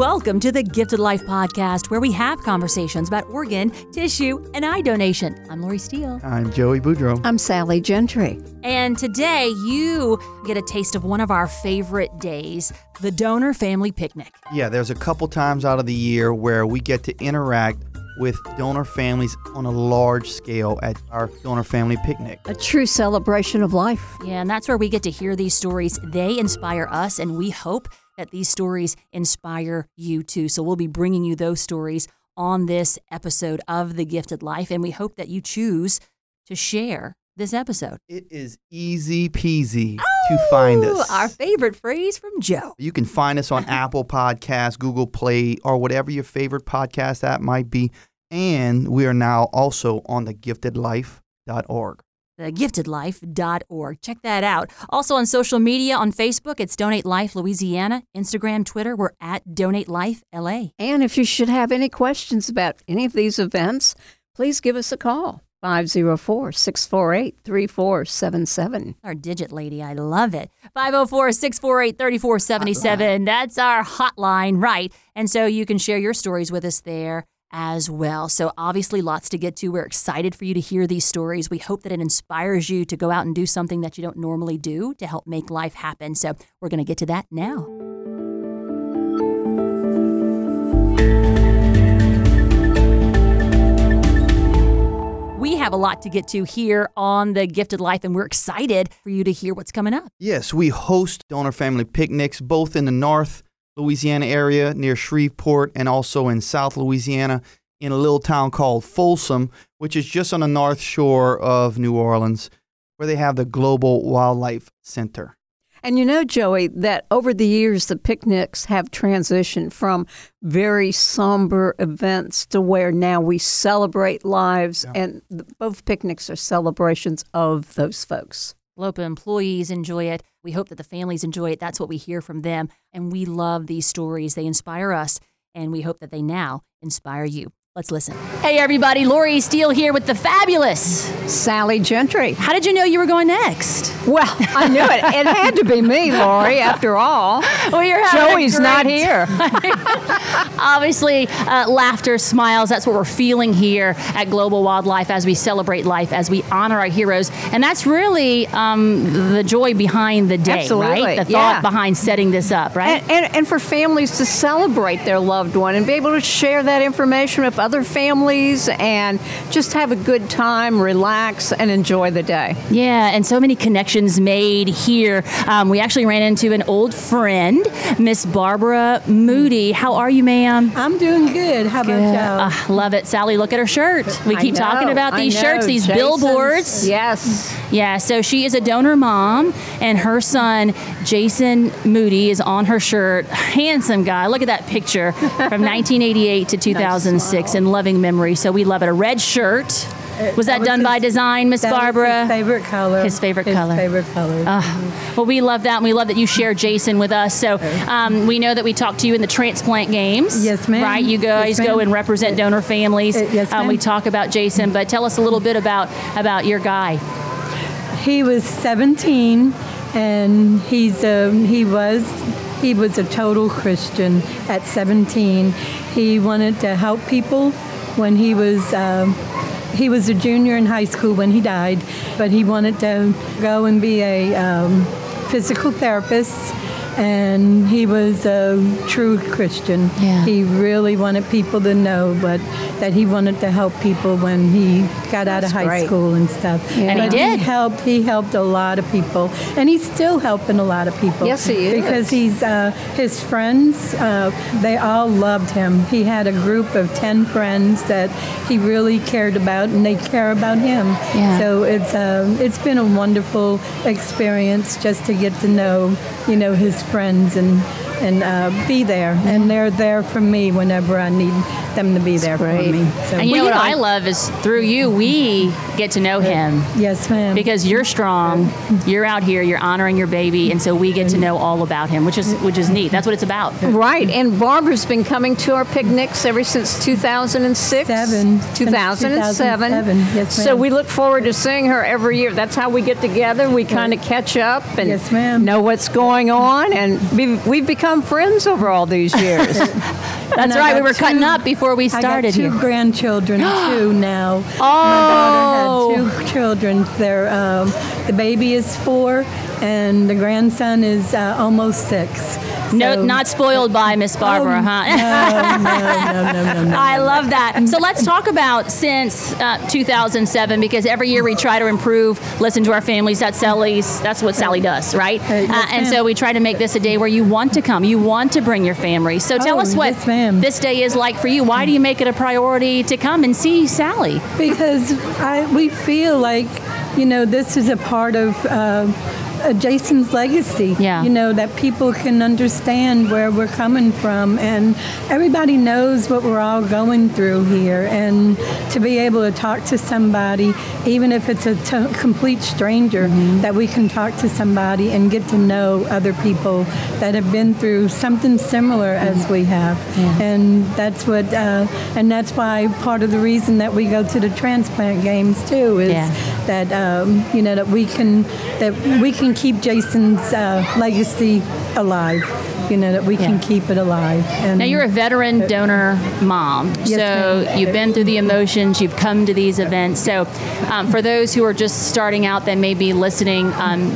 Hello, and welcome to the Gifted Life podcast, where we have conversations about organ, tissue, and eye donation. I'm Lori Steele. I'm Joey Boudreau. I'm Sally Gentry. And today you get a taste of one of our favorite days the donor family picnic. Yeah, there's a couple times out of the year where we get to interact with donor families on a large scale at our donor family picnic. A true celebration of life. Yeah, and that's where we get to hear these stories. They inspire us, and we hope that these stories inspire you too. So we'll be bringing you those stories on this episode of The Gifted Life, and we hope that you choose to share this episode. It is easy peasy to oh, find us. Our favorite phrase from Joe. You can find us on Apple Podcasts, Google Play, or whatever your favorite podcast app might be. And we are now also on the giftedlife.org. thegiftedlife.org. Check that out. Also on social media on Facebook, it's Donate Life Louisiana. Instagram, Twitter, we're at Donate Life LA. And if you should have any questions about any of these events, please give us a call 504 648 3477. Our digit lady, I love it. 504 648 3477. That's our hotline, right? And so you can share your stories with us there as well. So, obviously, lots to get to. We're excited for you to hear these stories. We hope that it inspires you to go out and do something that you don't normally do to help make life happen. So, we're going to get to that now. We have a lot to get to here on the Gifted Life, and we're excited for you to hear what's coming up. Yes, we host donor family picnics both in the North Louisiana area near Shreveport and also in South Louisiana in a little town called Folsom, which is just on the north shore of New Orleans, where they have the Global Wildlife Center. And you know, Joey, that over the years, the picnics have transitioned from very somber events to where now we celebrate lives, and both picnics are celebrations of those folks. LOPA employees enjoy it. We hope that the families enjoy it. That's what we hear from them. And we love these stories. They inspire us, and we hope that they now inspire you. Let's listen. Hey, everybody. Lori Steele here with the fabulous. Sally Gentry. How did you know you were going next? Well, I knew it. It had to be me, Lori, after all. Well, you're Joey's not here. Obviously, uh, laughter, smiles, that's what we're feeling here at Global Wildlife as we celebrate life, as we honor our heroes. And that's really um, the joy behind the day, Absolutely, right? The yeah. thought behind setting this up, right? And, and, and for families to celebrate their loved one and be able to share that information with other families and just have a good time, relax, and enjoy the day. Yeah, and so many connections made here. Um, we actually ran into an old friend, Miss Barbara Moody. How are you, ma'am? I'm doing good. How about y'all? Ah, love it, Sally. Look at her shirt. We I keep talking about these shirts, these Jason's- billboards. Yes. Yeah, so she is a donor mom, and her son, Jason Moody, is on her shirt. Handsome guy. Look at that picture from 1988 to 2006 in loving memory. So we love it. A red shirt. Was that, was done by his- design, Miss Barbara? his favorite color. His favorite His color. favorite color. Well, we love that, and we love that you share Jason with us. So um, we know that we talked to you in the transplant games. Yes, ma'am. Right? You guys Yes, go and represent donor families. Uh, yes, Um, we talk about Jason, but tell us a little bit about about your guy. He was 17, and he's a, he was he was a total Christian at 17. He wanted to help people when he was. Um, he was a junior in high school when he died, but he wanted to go and be a um, physical therapist, and he was a true Christian. Yeah. He really wanted people to know, but that he wanted to help people when he got out of high great. school and stuff. And he did. helped. He helped a lot of people, and he's still helping a lot of people. Yes, he is. Because he's uh, his friends. Uh, they all loved him. He had a group of ten friends that he really cared about, and they care about him. Yeah. So it's um, it's been a wonderful experience just to get to know, you know, his friends and and uh, be there. And they're there for me whenever I need them to be there for me. So, And you know what I love is through you, we get to know him yes, ma'am. because you're strong. You're out here. You're honoring your baby, and so we get to know all about him, which is which is neat. That's what it's about. Right, and Barbara's been coming to our picnics ever since 2006. Seven. 2007. 2007, yes, ma'am. so we look forward to seeing her every year. That's how we get together. We kind of catch up and Yes, ma'am. know what's going on, and we've, we've become friends over all these years. That's right. We were cutting up before we started two here. grandchildren too now. Oh. My daughter had two children. They're, um, the baby is four, and the grandson is uh, almost six. No, not spoiled by Miss Barbara, Oh, huh? No, no, no, no, no, no. I love that. So let's talk about since uh, 2007 because every year we try to improve, listen to our families. That's Sally's. That's what Sally does, right? Uh, and so we try to make this a day where you want to come, you want to bring your family. So tell Oh, us what this day is like for you. Why do you make it a priority to come and see Sally? because I, we feel like you know this is a part of uh, uh, Jason's legacy. Yeah. You know that people can understand where we're coming from, and everybody knows what we're all going through here. And to be able to talk to somebody, even if it's a t- complete stranger, that we can talk to somebody and get to know other people that have been through something similar as we have. And that's what, uh, and that's why part of the reason that we go to the transplant games too is Yeah. That um, you know that we can that we can keep Jason's uh, legacy alive. You know that we Yeah. can keep it alive. And Now you're a veteran donor mom, Yes, so ma'am. you've been through the emotions. You've come to these events. So, um, for those who are just starting out, that may be listening, um,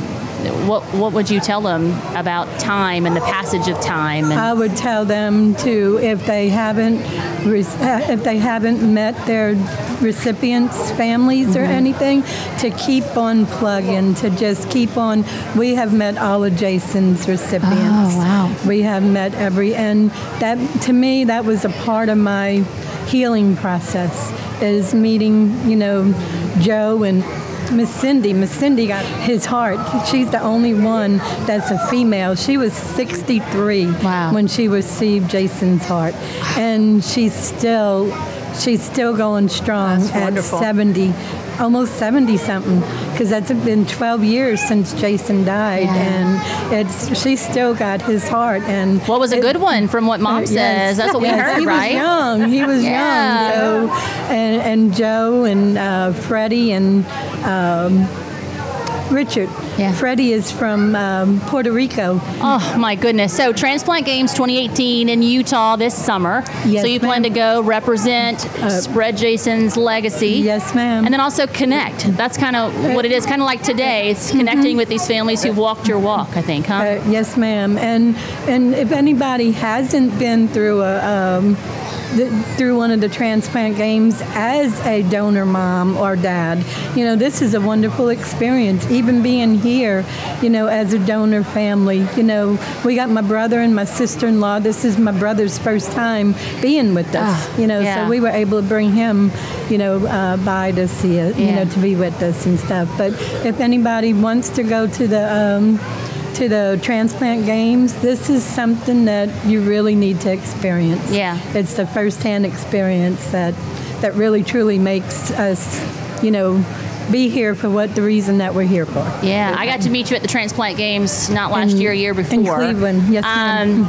what what would you tell them about time and the passage of time? I would tell them to, if they haven't, re- uh, if they haven't met their recipients' families or anything, to keep on plugging, to just keep on. We have met all of Jason's recipients. Oh, wow. We have met every, and that to me that was a part of my healing process is meeting, you know, Joe and Miss Cindy. Miss Cindy got his heart. She's the only one that's a female. She was 63 Wow. when she received Jason's heart, and she's still she's still going strong That's at wonderful. 70, almost 70 something, because that's been 12 years since Jason died, Yeah. and it's she's still got his heart. And what was a it- good one from what mom uh, says? yes. That's what we Yes, heard, he right? was young. He was Yeah. young. So, and, and Joe and uh, Freddie and um, Richard. Yeah. Freddie is from um, Puerto Rico. Oh my goodness! So Transplant Games 2018 in Utah this summer. Yes, so you plan to. Uh, go represent, spread Jason's legacy. Yes, ma'am. And then also connect. That's kind of what it is. Kind of like today, it's connecting with these families who've walked your walk. I think, huh? Uh, yes, ma'am. And and if anybody hasn't been through a um, the, through one of the transplant games as a donor mom or dad, you know this is a wonderful experience. Even being here, you know, as a donor family, you know, we got my brother and my sister-in-law. This is my brother's first time being with us. Ah, you know, yeah. so we were able to bring him, you know, uh, by to see it, you Yeah. know, to be with us and stuff. But if anybody wants to go to the um, to the transplant games, this is something that you really need to experience. Yeah. It's the firsthand experience that that really truly makes us, you know, be here for what the reason that we're here for. Yeah, I got to meet you at the transplant games not last In- year, a year before in. Cleveland. Yes. Um,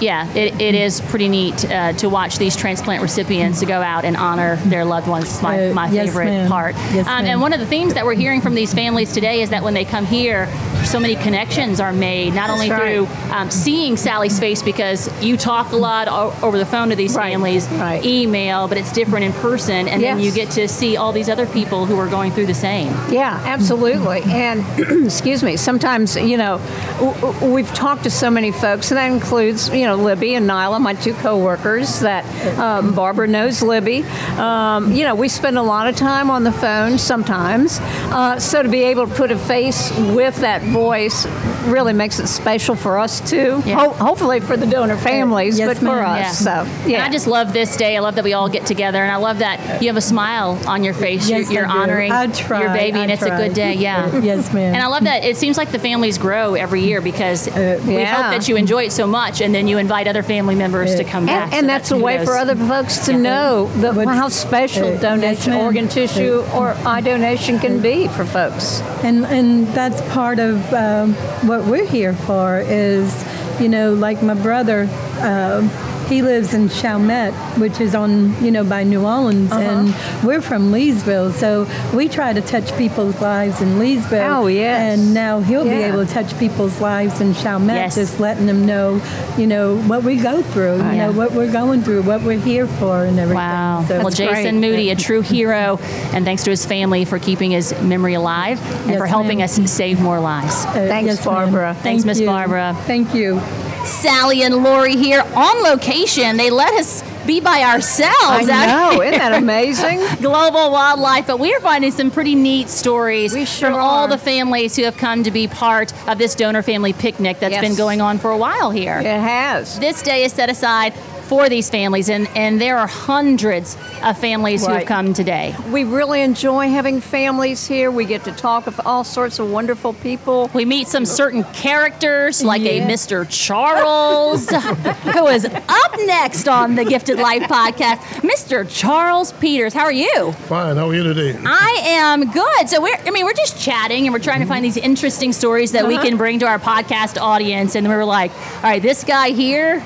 yeah, it, it is pretty neat uh, to watch these transplant recipients to go out and honor their loved ones. It's my, Uh, my yes, favorite ma'am. part. Yes, um, and one of the themes that we're hearing from these families today is that when they come here, so many connections are made, not only right. through um, seeing Sally's face because you talk a lot o- over the phone to these Right, families, right. email, but it's different in person, and then you get to see all these other people who are going through the same. Yeah, absolutely. And excuse me, sometimes, you know, w- w- we've talked to so many folks, and that includes, you know, Libby and Nyla, my two coworkers. That um, Barbara knows Libby. Um, you know, we spend a lot of time on the phone sometimes. Uh, so to be able to put a face with that voice really makes it special for us too. Yeah. Ho- hopefully for the donor families, yes, but for ma'am. us. So And yeah, I just love this day. I love that we all get together, and I love that you have a smile on your face. Yes, you're you're honoring try, your baby, and I it's a good day. Yeah. Yes, ma'am. And I love that it seems like the families grow every year because we yeah. hope that you enjoy it so much, and then you invite other family members to come back. and, So and that's a way kudos. for other folks to know the, how special uh, donation ma'am. organ tissue or eye donation can be for folks. And and that's part of um, what we're here for is, you know, like my brother, um, he lives in Chalmette, which is on, you know, by New Orleans, Uh-huh. and we're from Leesville, so we try to touch people's lives in Leesville. Oh, yes. And now he'll be able to touch people's lives in Chalmette, Yes. just letting them know, you know, what we go through, you Yeah. know, what we're going through, what we're here for, and everything. Wow. So well, Jason great. Moody, a true hero, and thanks to his family for keeping his memory alive and Yes, for helping ma'am. us save more lives. Uh, Thanks, yes, ma'am. Barbara. Thanks, Thank Miss you. Barbara. Thank you. Sally and Lori here on location. They let us be by ourselves. I know, isn't that amazing? global wildlife, but we are finding some pretty neat stories sure from all are. the families who have come to be part of this donor family picnic that's Yes. been going on for a while here. It has. This day is set aside for these families, and, and there are hundreds of families who have come today. We really enjoy having families here. We get to talk with all sorts of wonderful people. We meet some certain characters, like a Mr. Charles, who is up next on the Gifted Life podcast. Mr. Charles Peters, how are you? Fine. How are you today? I am good. So we're, I mean, we're just chatting and we're trying to find these interesting stories that we uh-huh. can bring to our podcast audience. And we were like, all right, this guy here,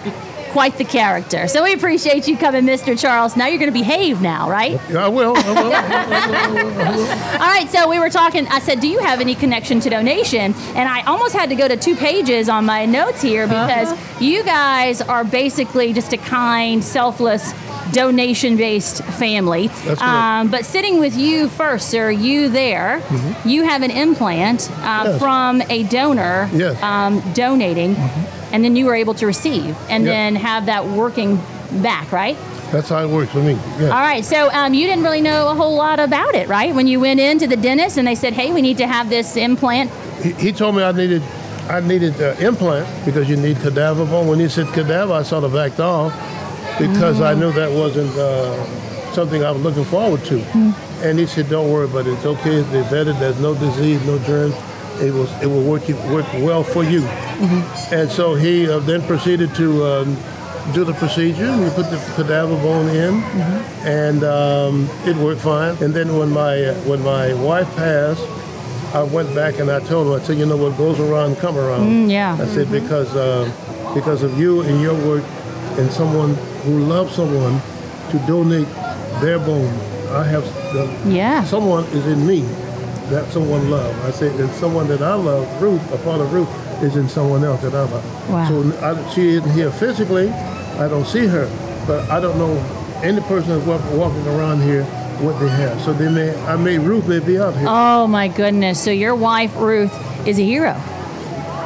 quite the character. So we appreciate you coming, Mr. Charles. Now you're going to behave now, right? Yeah, I will. I will. All right. So we were talking. I said, do you have any connection to donation? And I almost had to go to two pages on my notes here because you guys are basically just a kind, selfless, donation-based family. That's correct. Um, but sitting with you first, sir, you there, you have an implant uh, Yes. from a donor Yes. um, donating, and then you were able to receive, and Yep. then have that working back, right? That's how it works for me. All Yeah. right, so um, you didn't really know a whole lot about it, right? When you went into the dentist and they said, "Hey, we need to have this implant." He, he told me I needed, I needed uh, implant because you need cadaver bone. When he said cadaver, I sort of backed off because I knew that wasn't uh, something I was looking forward to. And he said, "Don't worry about it. It's okay. They vetted. There's no disease, no germs. It was, it will work work well for you." And so he uh, then proceeded to. Um, do the procedure. We put the cadaver bone in, and um, it worked fine. And then when my uh, when my wife passed, I went back and I told her, I said, you know what goes around come around. Mm, yeah. I said because uh, because of you and your work, and someone who loves someone to donate their bone. I have the, Yeah. someone is in me that someone love. I said, and someone that I love, Ruth, a part of Ruth, is in someone else that I love. Wow. So I, she isn't here physically. I don't see her, but I don't know any person that's walk, walking around here what they have. So they may, I may Ruth may be out here. Oh my goodness! So your wife Ruth is a hero.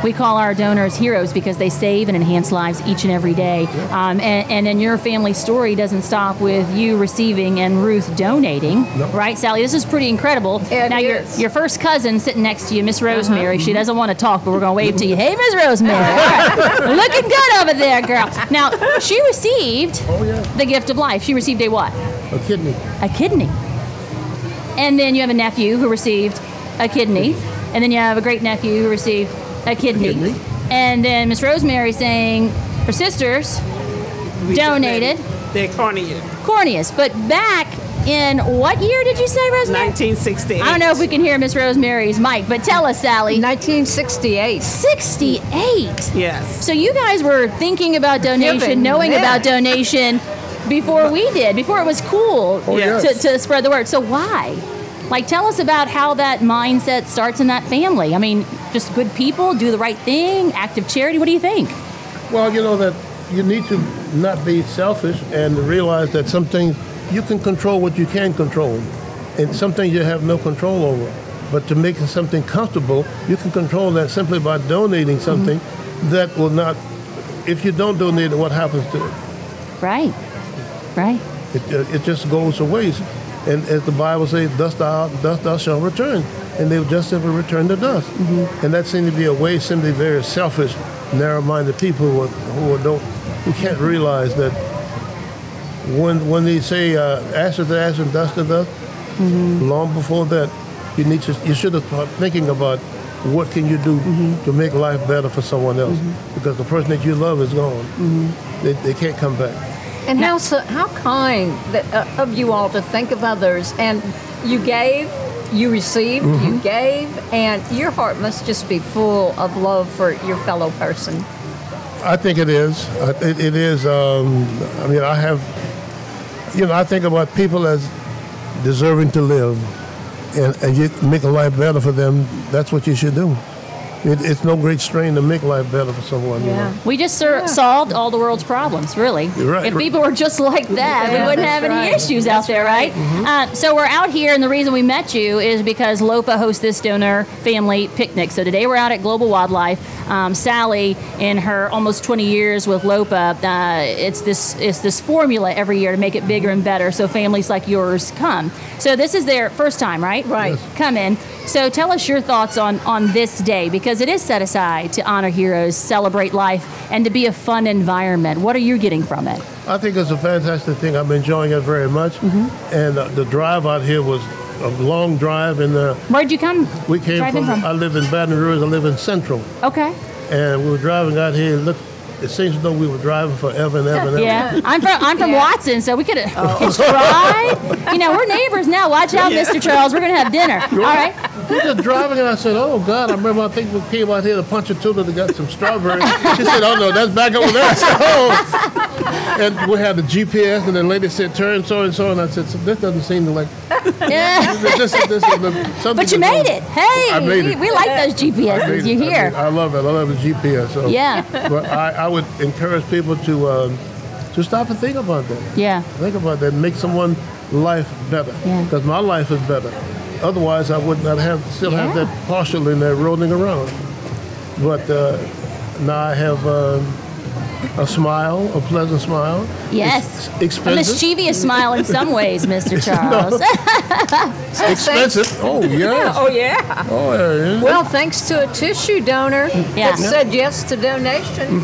We call our donors heroes because they save and enhance lives each and every day. Um, and, and then your family story doesn't stop with you receiving and Ruth donating, No. right, Sally? This is pretty incredible. It now your is. your first cousin sitting next to you, Miss Rosemary. She doesn't want to talk, but we're going to wave to you. Hey, Miss Rosemary. All right. Looking good over there, girl. Now she received Oh yeah, the gift of life. She received a what? a kidney. a kidney. And then you have a nephew who received a kidney. And then you have a great nephew who received a kidney. kidney. And then Miss Rosemary saying her sisters donated They're cornea. corneas. But back in what year did you say, Rosemary? 1968. I don't know if we can hear Miss Rosemary's mic, but tell us, Sally. 1968. 68. Yes. So you guys were thinking about donation, Giving, knowing yeah. about donation before we did, before it was cool Oh, yes. to, to spread the word. So why? Like, tell us about how that mindset starts in that family. I mean, just good people, do the right thing, active charity. What do you think? Well, you know that you need to not be selfish and realize that some things you can control what you can control, and some things you have no control over. But to make something comfortable, you can control that simply by donating something that will not. If you don't donate it, what happens to it? Right. Right. It, uh, it just goes waste. And as the Bible says, "Dust thou, dust thou shalt return." and they would just simply return to dust. Mm-hmm. And that seemed to be a way, simply very selfish, narrow-minded people who, who don't, who can't realize that when when they say uh, ashes to and dust to dust, long before that, you need to you should have thought thinking about what can you do mm-hmm. to make life better for someone else mm-hmm. because the person that you love is gone. They, they can't come back. And how so, how kind that, uh, of you all to think of others. And you gave, you received, you gave, and your heart must just be full of love for your fellow person. I think it is. Uh, It, it is. Um, I mean, I have, you know, I think about people as deserving to live, and, and you make a life better for them. That's what you should do. It, it's no great strain to make life better for someone. You know? We just ser- solved all the world's problems, really. You're right. If people were just like that, we wouldn't have any right. issues out there, right? Mm-hmm. Uh, so we're out here, and the reason we met you is because LOPA hosts this donor family picnic. So today we're out at Global Wildlife. Um, Sally, in her almost 20 years with LOPA, uh, it's this it's this formula every year to make it bigger and better, so families like yours come. So this is their first time, right? Right. Come in. So tell us your thoughts on on this day because it is set aside to honor heroes, celebrate life, and to be a fun environment. What are you getting from it? I think it's a fantastic thing. I'm enjoying it very much. And uh, the drive out here was a long drive, and uh, Where'd you come? we came driving from, I live in Baton Rouge. I live in Central, Okay. and we were driving out here. Looked, it seems as though we were driving forever and ever and ever. Yeah, I'm from I'm from Yeah. Watson, so we could have oh. hitched a. You know, we're neighbors now. Watch out, Mr. Charles. We're gonna have dinner. All right. We were just driving, and I said, "Oh God!" I remember I think we came out here to Ponchatoula to get some strawberries. She said, "Oh no, that's back over there." I said, "Oh." And we had the GPS, and the lady said, "Turn so and so," and I said, so "This doesn't seem to like." Yeah. This, is- this is the, something But you made it. Hey, I made we, it. we like those I made GPSs. You it. I hear? I love it. I love the GPS. So. Yeah. But I, I would encourage people to um, to stop and think about that. Yeah. Think about that. Make someone life better. Yeah. Because my life is better. Otherwise, I would not have still have that partial in there rolling around. But uh, now I have um, a smile, a pleasant smile. Yes. It's A mischievous smile in some ways, Mr. Charles. expensive. Oh yes. Oh, yeah. Oh yeah. Well, thanks to a tissue donor Yeah. that said yes to donation,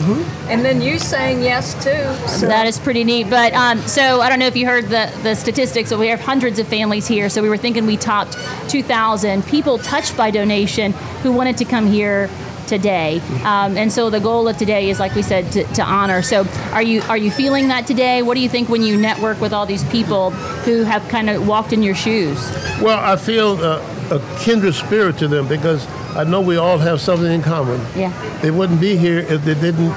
and then you saying yes too. So That is pretty neat. But um, so I don't know if you heard the, the statistics, but we have hundreds of families here. So we were thinking we topped 2,000 people touched by donation who wanted to come here today. Um, and so the goal of today is, like we said, to, to honor. So are you are you feeling that today? What do you think when you network with all these people who have kind of walked in your shoes? Well, I feel uh, a kindred spirit to them because I know we all have something in common. Yeah. They wouldn't be here if they didn't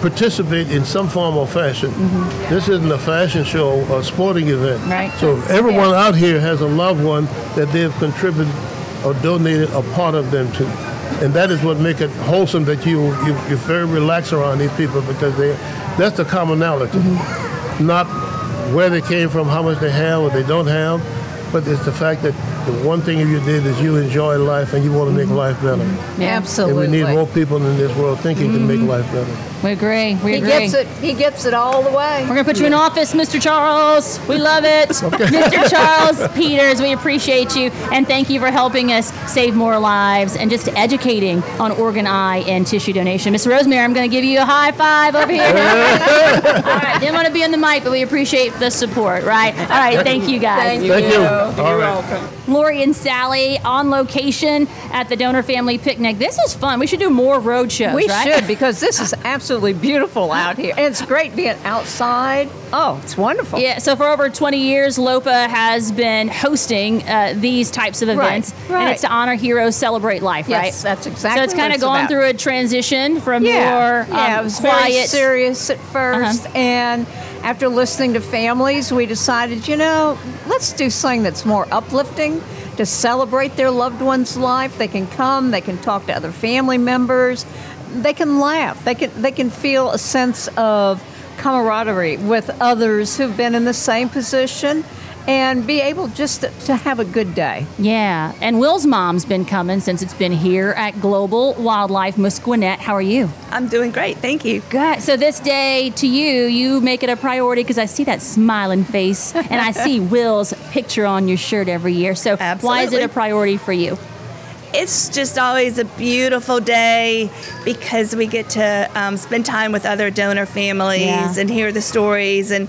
participate in some form or fashion. Mm-hmm. This isn't a fashion show or sporting event. Right. So everyone out here has a loved one that they've contributed or donated a part of them to. And that is what makes it wholesome that you, you, you're very relaxed around these people because they, that's the commonality. Mm-hmm. Not where they came from, how much they have or they don't have, but it's the fact that the one thing you did is you enjoy life and you want to make mm-hmm. life better. Yeah, absolutely. And we need more people in this world thinking to make life better. We agree. We he agree. gets it. He gets it all the way. We're gonna put you in office, Mr. Charles. We love it, Mr. Charles Peters. We appreciate you, and thank you for helping us save more lives and just educating on organ, eye, and tissue donation. Miss Rosemary, I'm gonna give you a high five over here. All right, didn't want to be on the mic, but we appreciate the support. Right? All right, thank you guys. Thank Thank you. you. All right. Lori and Sally on location at the Donor Family Picnic. This is fun. We should do more road shows. We right? should because this is absolutely beautiful out here, and it's great being outside. Oh, it's wonderful. Yeah, so for over 20 years, LOPA has been hosting uh, these types of Right, events, and it's to honor heroes, celebrate life, Yes, right? that's exactly So it's kind of gone about. through a transition from yeah, more yeah, um, it was quiet. Uh-huh. serious at 1st and after listening to families, we decided, you know, let's do something that's more uplifting to celebrate their loved one's life. They can come, they can talk to other family members, they can laugh, they can they can feel a sense of camaraderie with others who've been in the same position. And be able just to, to have a good day. Yeah, and Will's mom's been coming since it's been here at Global Wildlife Miss Gwinnett. How are you? I'm doing great. Thank you. Good. So this day to you, you make it a priority because I see that smiling face and I see Will's picture on your shirt every year. So why is it a priority for you? It's just always a beautiful day because we get to um, spend time with other donor families Yeah. and hear the stories. And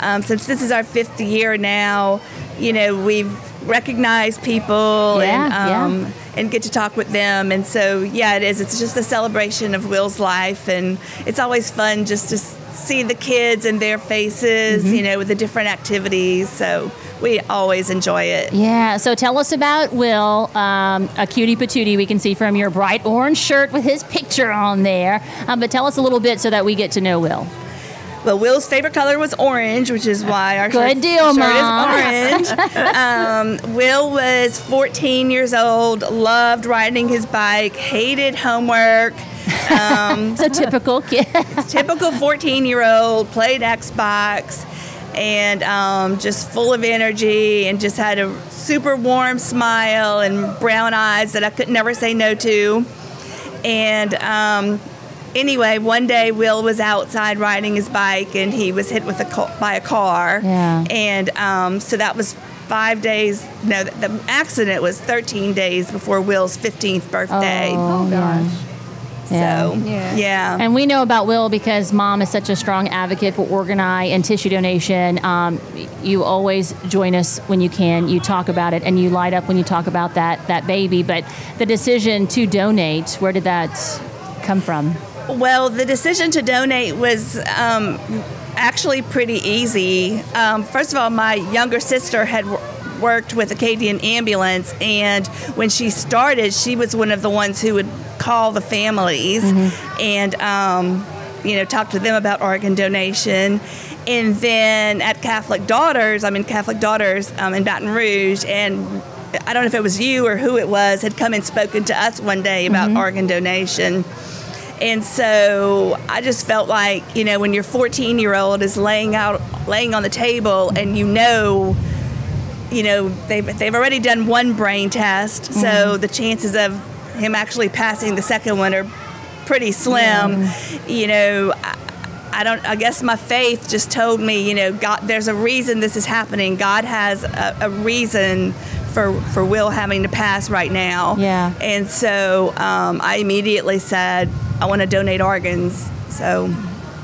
um, since this is our fifth year now, you know, we've recognized people Yeah, and yeah. um, and get to talk with them. And so, yeah, it is. It's just a celebration of Will's life, and it's always fun just to see the kids and their faces, Mm-hmm. you know, with the different activities. So we always enjoy it. Yeah, so tell us about Will, um, a cutie patootie we can see from your bright orange shirt with his picture on there. Um, but tell us a little bit so that we get to know Will. Well, Will's favorite color was orange, which is why our Good shirt, deal, shirt is orange. um, Will was 14 years old, loved riding his bike, hated homework. Um, a typical kid. typical 14 year old, played Xbox, and um, just full of energy and just had a super warm smile and brown eyes that I could never say no to. And um, anyway, one day Will was outside riding his bike and he was hit with a ca- by a car. Yeah. And um, so that was five days. No, the, the accident was 13 days before Will's 15th birthday. Oh, gosh. Yeah. So Yeah. yeah. And we know about Will because mom is such a strong advocate for Organi and tissue donation. Um, you always join us when you can. You talk about it and you light up when you talk about that, that baby. But the decision to donate, where did that come from? Well, the decision to donate was um, actually pretty easy. Um, first of all, my younger sister had worked with Acadian Ambulance, and when she started, she was one of the ones who would call the families and, um, you know, talk to them about organ donation. And then at Catholic Daughters, I'm in Catholic Daughters um, in Baton Rouge, and I don't know if it was you or who it was, had come and spoken to us one day about organ donation. And so I just felt like, you know, when your 14 year old is laying out, laying on the table and you know, you know, they've, they've already done one brain test. So the chances of him actually passing the second one are pretty slim. You know, I, I don't, I guess my faith just told me, you know, God, there's a reason this is happening. God has a, a reason for, for Will having to pass right now. Yeah. And so um, I immediately said, I want to donate organs. So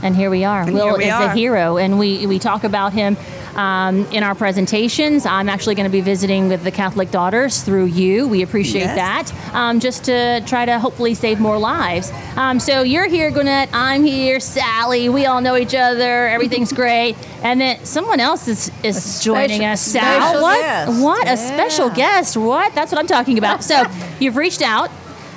And here we are. Will we is a hero, and we, we talk about him um, in our presentations. I'm actually going to be visiting with the Catholic Daughters through you. We appreciate Yes. that, um, just to try to hopefully save more lives. Um, so you're here, Gwinnett. I'm here, Sally. We all know each other. Everything's great. And then someone else is, is joining us. Sal, what? guest. What? A special guest? What? That's what I'm talking about. So you've reached out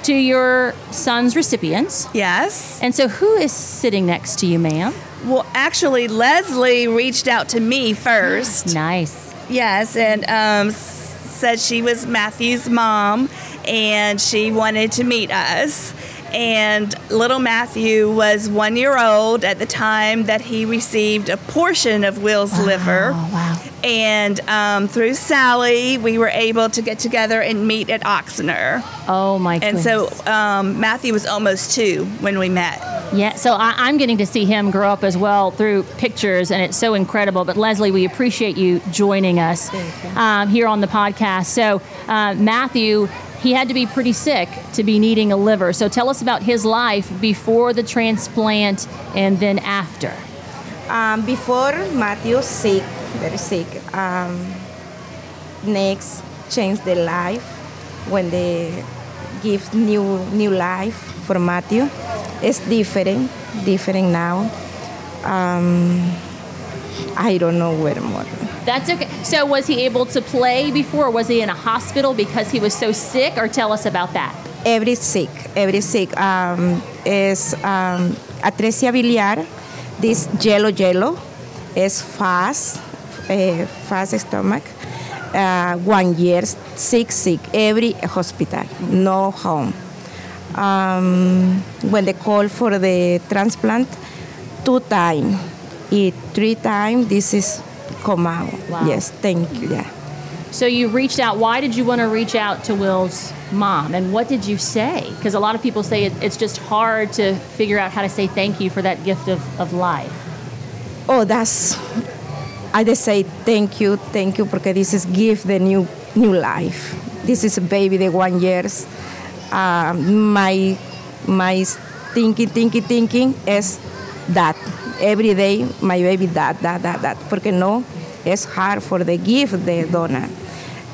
to your son's recipients. yes. And so, who is sitting next to you, ma'am? Well, actually, Leslie reached out to me first. Nice. Yes, and um, said she was Matthew's mom and she wanted to meet us. And little Matthew was one year old at the time that he received a portion of Will's liver. Oh, wow. And um, through Sally, we were able to get together and meet at Ochsner. Oh, my And goodness. so um, Matthew was almost two when we met. yeah, so I, I'm getting to see him grow up as well through pictures, and it's so incredible. But Leslie, we appreciate you joining us um, here on the podcast. So, uh, Matthew, he had to be pretty sick to be needing a liver. So, tell us about his life before the transplant and then after. Um, before Matthew sick, very sick. Um, next, change the life when they give new new life for Matthew. It's different, different now. Um, I don't know where more. That's okay. So, was he able to play before? Or was he in a hospital because he was so sick? Or tell us about that. Every sick, every sick um, is um, atresia biliar. This yellow yellow is fast, uh, fast stomach. Uh, one year sick, sick. Every hospital, no home. Um, when they call for the transplant, two time, it three time. This is come out. Wow. Yes, thank you. Yeah. So, you reached out. Why did you want to reach out to Will's mom? And what did you say? Because a lot of people say it, it's just hard to figure out how to say thank you for that gift of, of life. Oh, that's. I just say thank you, thank you, because this is give the new new life. This is a baby, the one years. Uh, my my thinking, thinking, thinking is that every day my baby that, that, that, that. Porque no, it's hard for the gift the donor.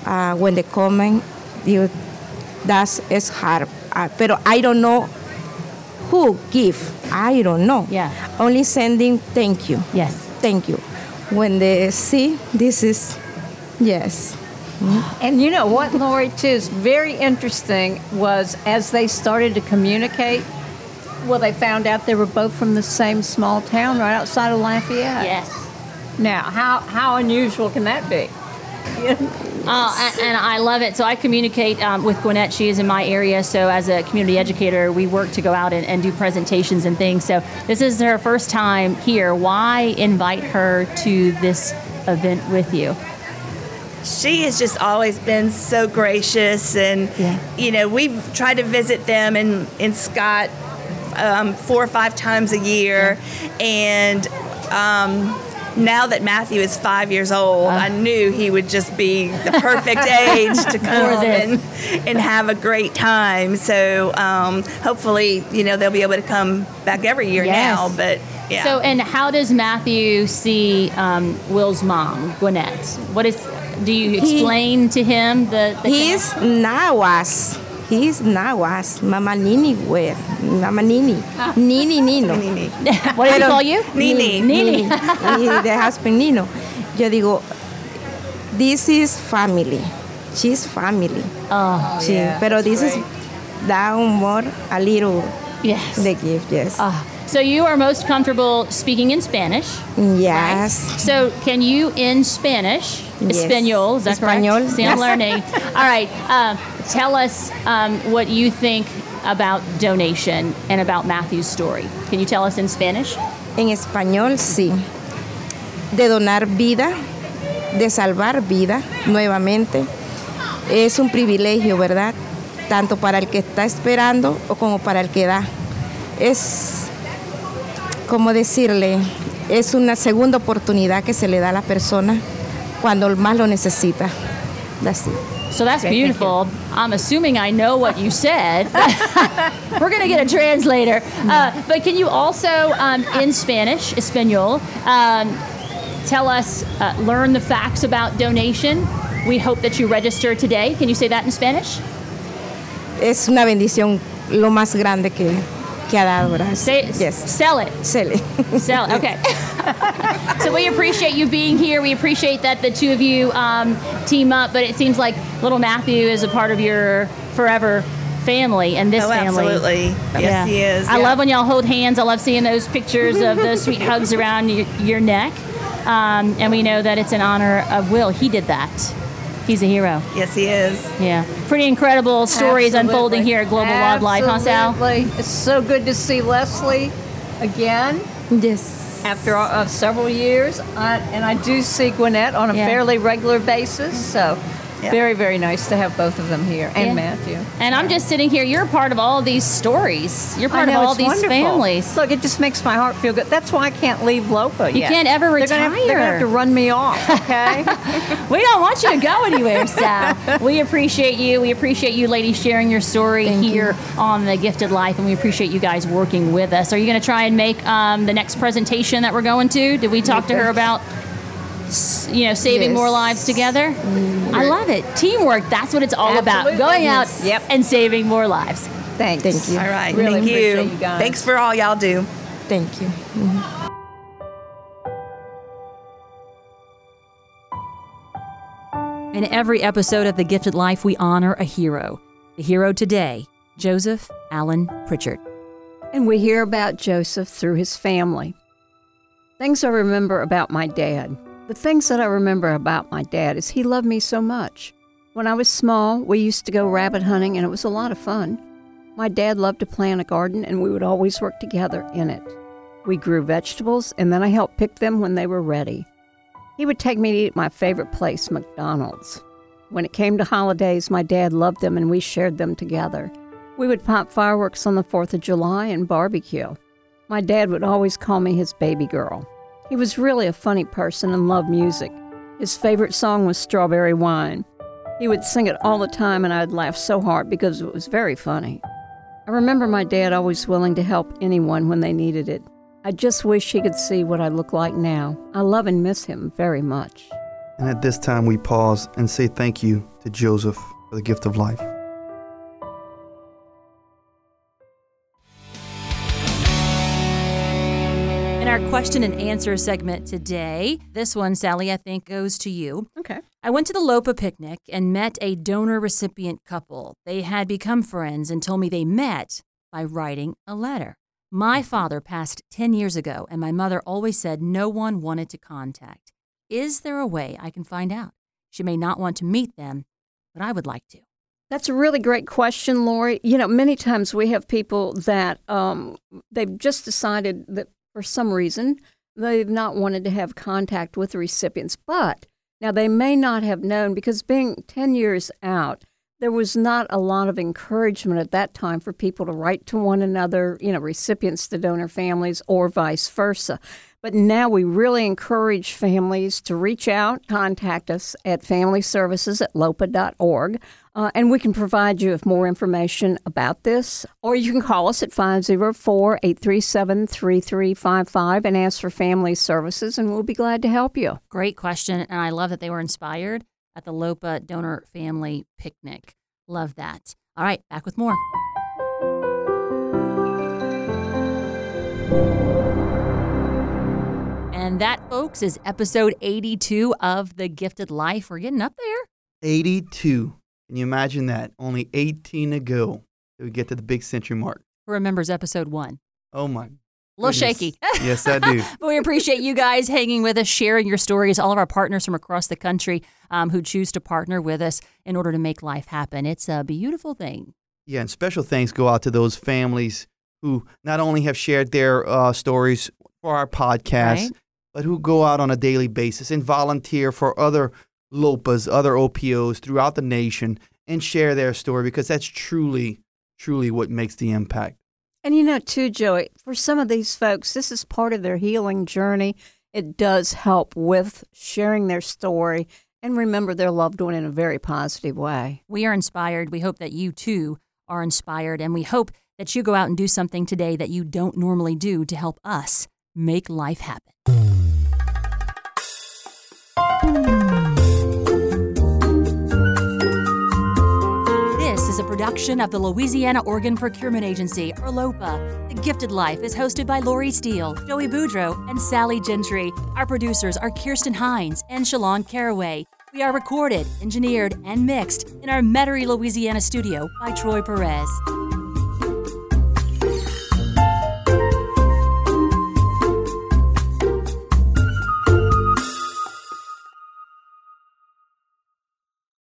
Uh, when they come, in. you, that's it's hard. Uh, pero I don't know who give. I don't know. Yeah. Only sending thank you. Yes. Thank you. When they see this is, yes. And you know what, Lori, too, is very interesting was as they started to communicate, well, they found out they were both from the same small town right outside of Lafayette. Yes. Now, how, how unusual can that be? Uh, and, and I love it. So I communicate um, with Gwinnett. She is in my area. So as a community educator, we work to go out and, and do presentations and things. So this is her first time here. Why invite her to this event with you? She has just always been so gracious, and Yeah. you know we've tried to visit them in in Scott um, four or five times a year, and um, now that Matthew is five years old, I knew he would just be the perfect age to come and and have a great time. So um, hopefully, you know they'll be able to come back every year Yes. now. But yeah. So, and how does Matthew see um, Will's mom, Gwinnett? What is? Do you explain to him the? the He's Nawas. He's Nawas. Mama Nini where? Mama Nini. Nini Nino. Nini. what does he call you? Nini. Nini. Nini. the husband Nino. Yo digo, this is family. She's family. Oh, Sí, pero this is da humor a little yes. the gift, yes. Ah, so you are most comfortable speaking in Spanish. yes. So can you in Spanish, Yes. Espanol, is that Español, correct? See, I'm yes. learning. All right. Uh, tell us um, what you think about donation and about Matthew's story. Can you tell us in Spanish? En español, sí. De donar vida, de salvar vida nuevamente. Es un privilegio, ¿verdad? Tanto para el que está esperando o como para el que da. Es, como decirle, es una segunda oportunidad que se le da a la persona cuando más lo necesita. That's it. So that's beautiful. I'm assuming I know what you said. We're going to get a translator. Uh, but can you also, um, in Spanish, Espanol, um, tell us, uh, learn the facts about donation? We hope that you register today. Can you say that in Spanish? Es una bendición lo más grande que, que ha dado, ¿verdad? Say, yes. Sell it. Sele. Sell it. Okay. so we appreciate you being here. We appreciate that the two of you um, team up. But it seems like little Matthew is a part of your forever family and this oh, family. absolutely. Yes, he is. I yeah. love when y'all hold hands. I love seeing those pictures of those sweet hugs around your, your neck. Um, and we know that it's in honor of Will. He did that. He's a hero. Yes, he is. Yeah. Pretty incredible stories Absolutely. unfolding here at Global Wildlife, huh, Sal? Absolutely. It's so good to see Leslie again Yes. after uh, several years. I, and I do see Gwinnett on a Yeah. fairly regular basis. So Yeah. very, very nice to have both of them here and Yeah. Matthew. And I'm just sitting here. You're a part of all these stories. You're part know, of all these wonderful. families. Look, it just makes my heart feel good. That's why I can't leave LOPA You yet. can't ever They're gonna have- They're going to have to run me off, okay? We don't want you to go anywhere, Sal. we appreciate you. We appreciate you ladies sharing your story here on The Gifted Life, and we appreciate you guys working with us. Are you going to try and make um, the next presentation that we're going to? Did we talk to her about, s- you know, saving Yes. more lives together? I love it. Teamwork, that's what it's all about. Going out Yes. Yep. and saving more lives. Thanks. Thank you. All right. Really Thank appreciate you. you guys. Thanks for all y'all do. Thank you. Mm-hmm. In every episode of The Gifted Life, we honor a hero. The hero today, Joseph Allen Prichard. And we hear about Joseph through his family. Things I remember about my dad. The things that I remember about my dad is he loved me so much. When I was small, we used to go rabbit hunting and it was a lot of fun. My dad loved to plant a garden and we would always work together in it. We grew vegetables and then I helped pick them when they were ready. He would take me to eat my favorite place, McDonald's. When it came to holidays, my dad loved them and we shared them together. We would pop fireworks on the 4th of July and barbecue. My dad would always call me his baby girl. He was really a funny person and loved music. His favorite song was Strawberry Wine. He would sing it all the time, and I'd laugh so hard because it was very funny. I remember my dad always willing to help anyone when they needed it. I just wish he could see what I look like now. I love and miss him very much. And at this time, we pause and say thank you to Joseph for the gift of life. Question and answer segment today, this one, Sally, I think goes to you. Okay. I went to the LOPA picnic and met a donor recipient couple. They had become friends and told me they met by writing a letter. My father passed 10 years ago, and my mother always said no one wanted to contact. Is there a way I can find out? She may not want to meet them, but I would like to. That's a really great question, Lori. You know, many times we have people that um, they've just decided that for some reason they've not wanted to have contact with the recipients, but now they may not have known because being 10 years out, there was not a lot of encouragement at that time for people to write to one another, you know, recipients to donor families or vice versa. But now we really encourage families to reach out, contact us at family services at lopa.org, uh, and we can provide you with more information about this. Or you can call us at 504 837 3355 and ask for family services, and we'll be glad to help you. Great question, and I love that they were inspired at the LOPA Donor Family Picnic. Love that. All right, back with more. And that, folks, is episode 82 of The Gifted Life. We're getting up there. 82. Can you imagine that? Only 18 ago we get to the big century mark. Who remembers episode one? Oh my. A little goodness. shaky. yes, I do. but we appreciate you guys hanging with us, sharing your stories, all of our partners from across the country um, who choose to partner with us in order to make life happen. It's a beautiful thing. Yeah, and special thanks go out to those families who not only have shared their uh, stories for our podcast, Right. But who go out on a daily basis and volunteer for other LOPAs, other OPOs throughout the nation and share their story because that's truly, truly what makes the impact. And you know, too, Joey, for some of these folks, this is part of their healing journey. It does help with sharing their story and remember their loved one in a very positive way. We are inspired. We hope that you too are inspired. And we hope that you go out and do something today that you don't normally do to help us make life happen. This is a production of the Louisiana Organ Procurement Agency, or LOPA. The Gifted Life is hosted by Lori Steele, Joey Boudreau, and Sally Gentry. Our producers are Kirsten Hines and Shalon Caraway. We are recorded, engineered, and mixed in our Metairie, Louisiana studio by Troy Perez.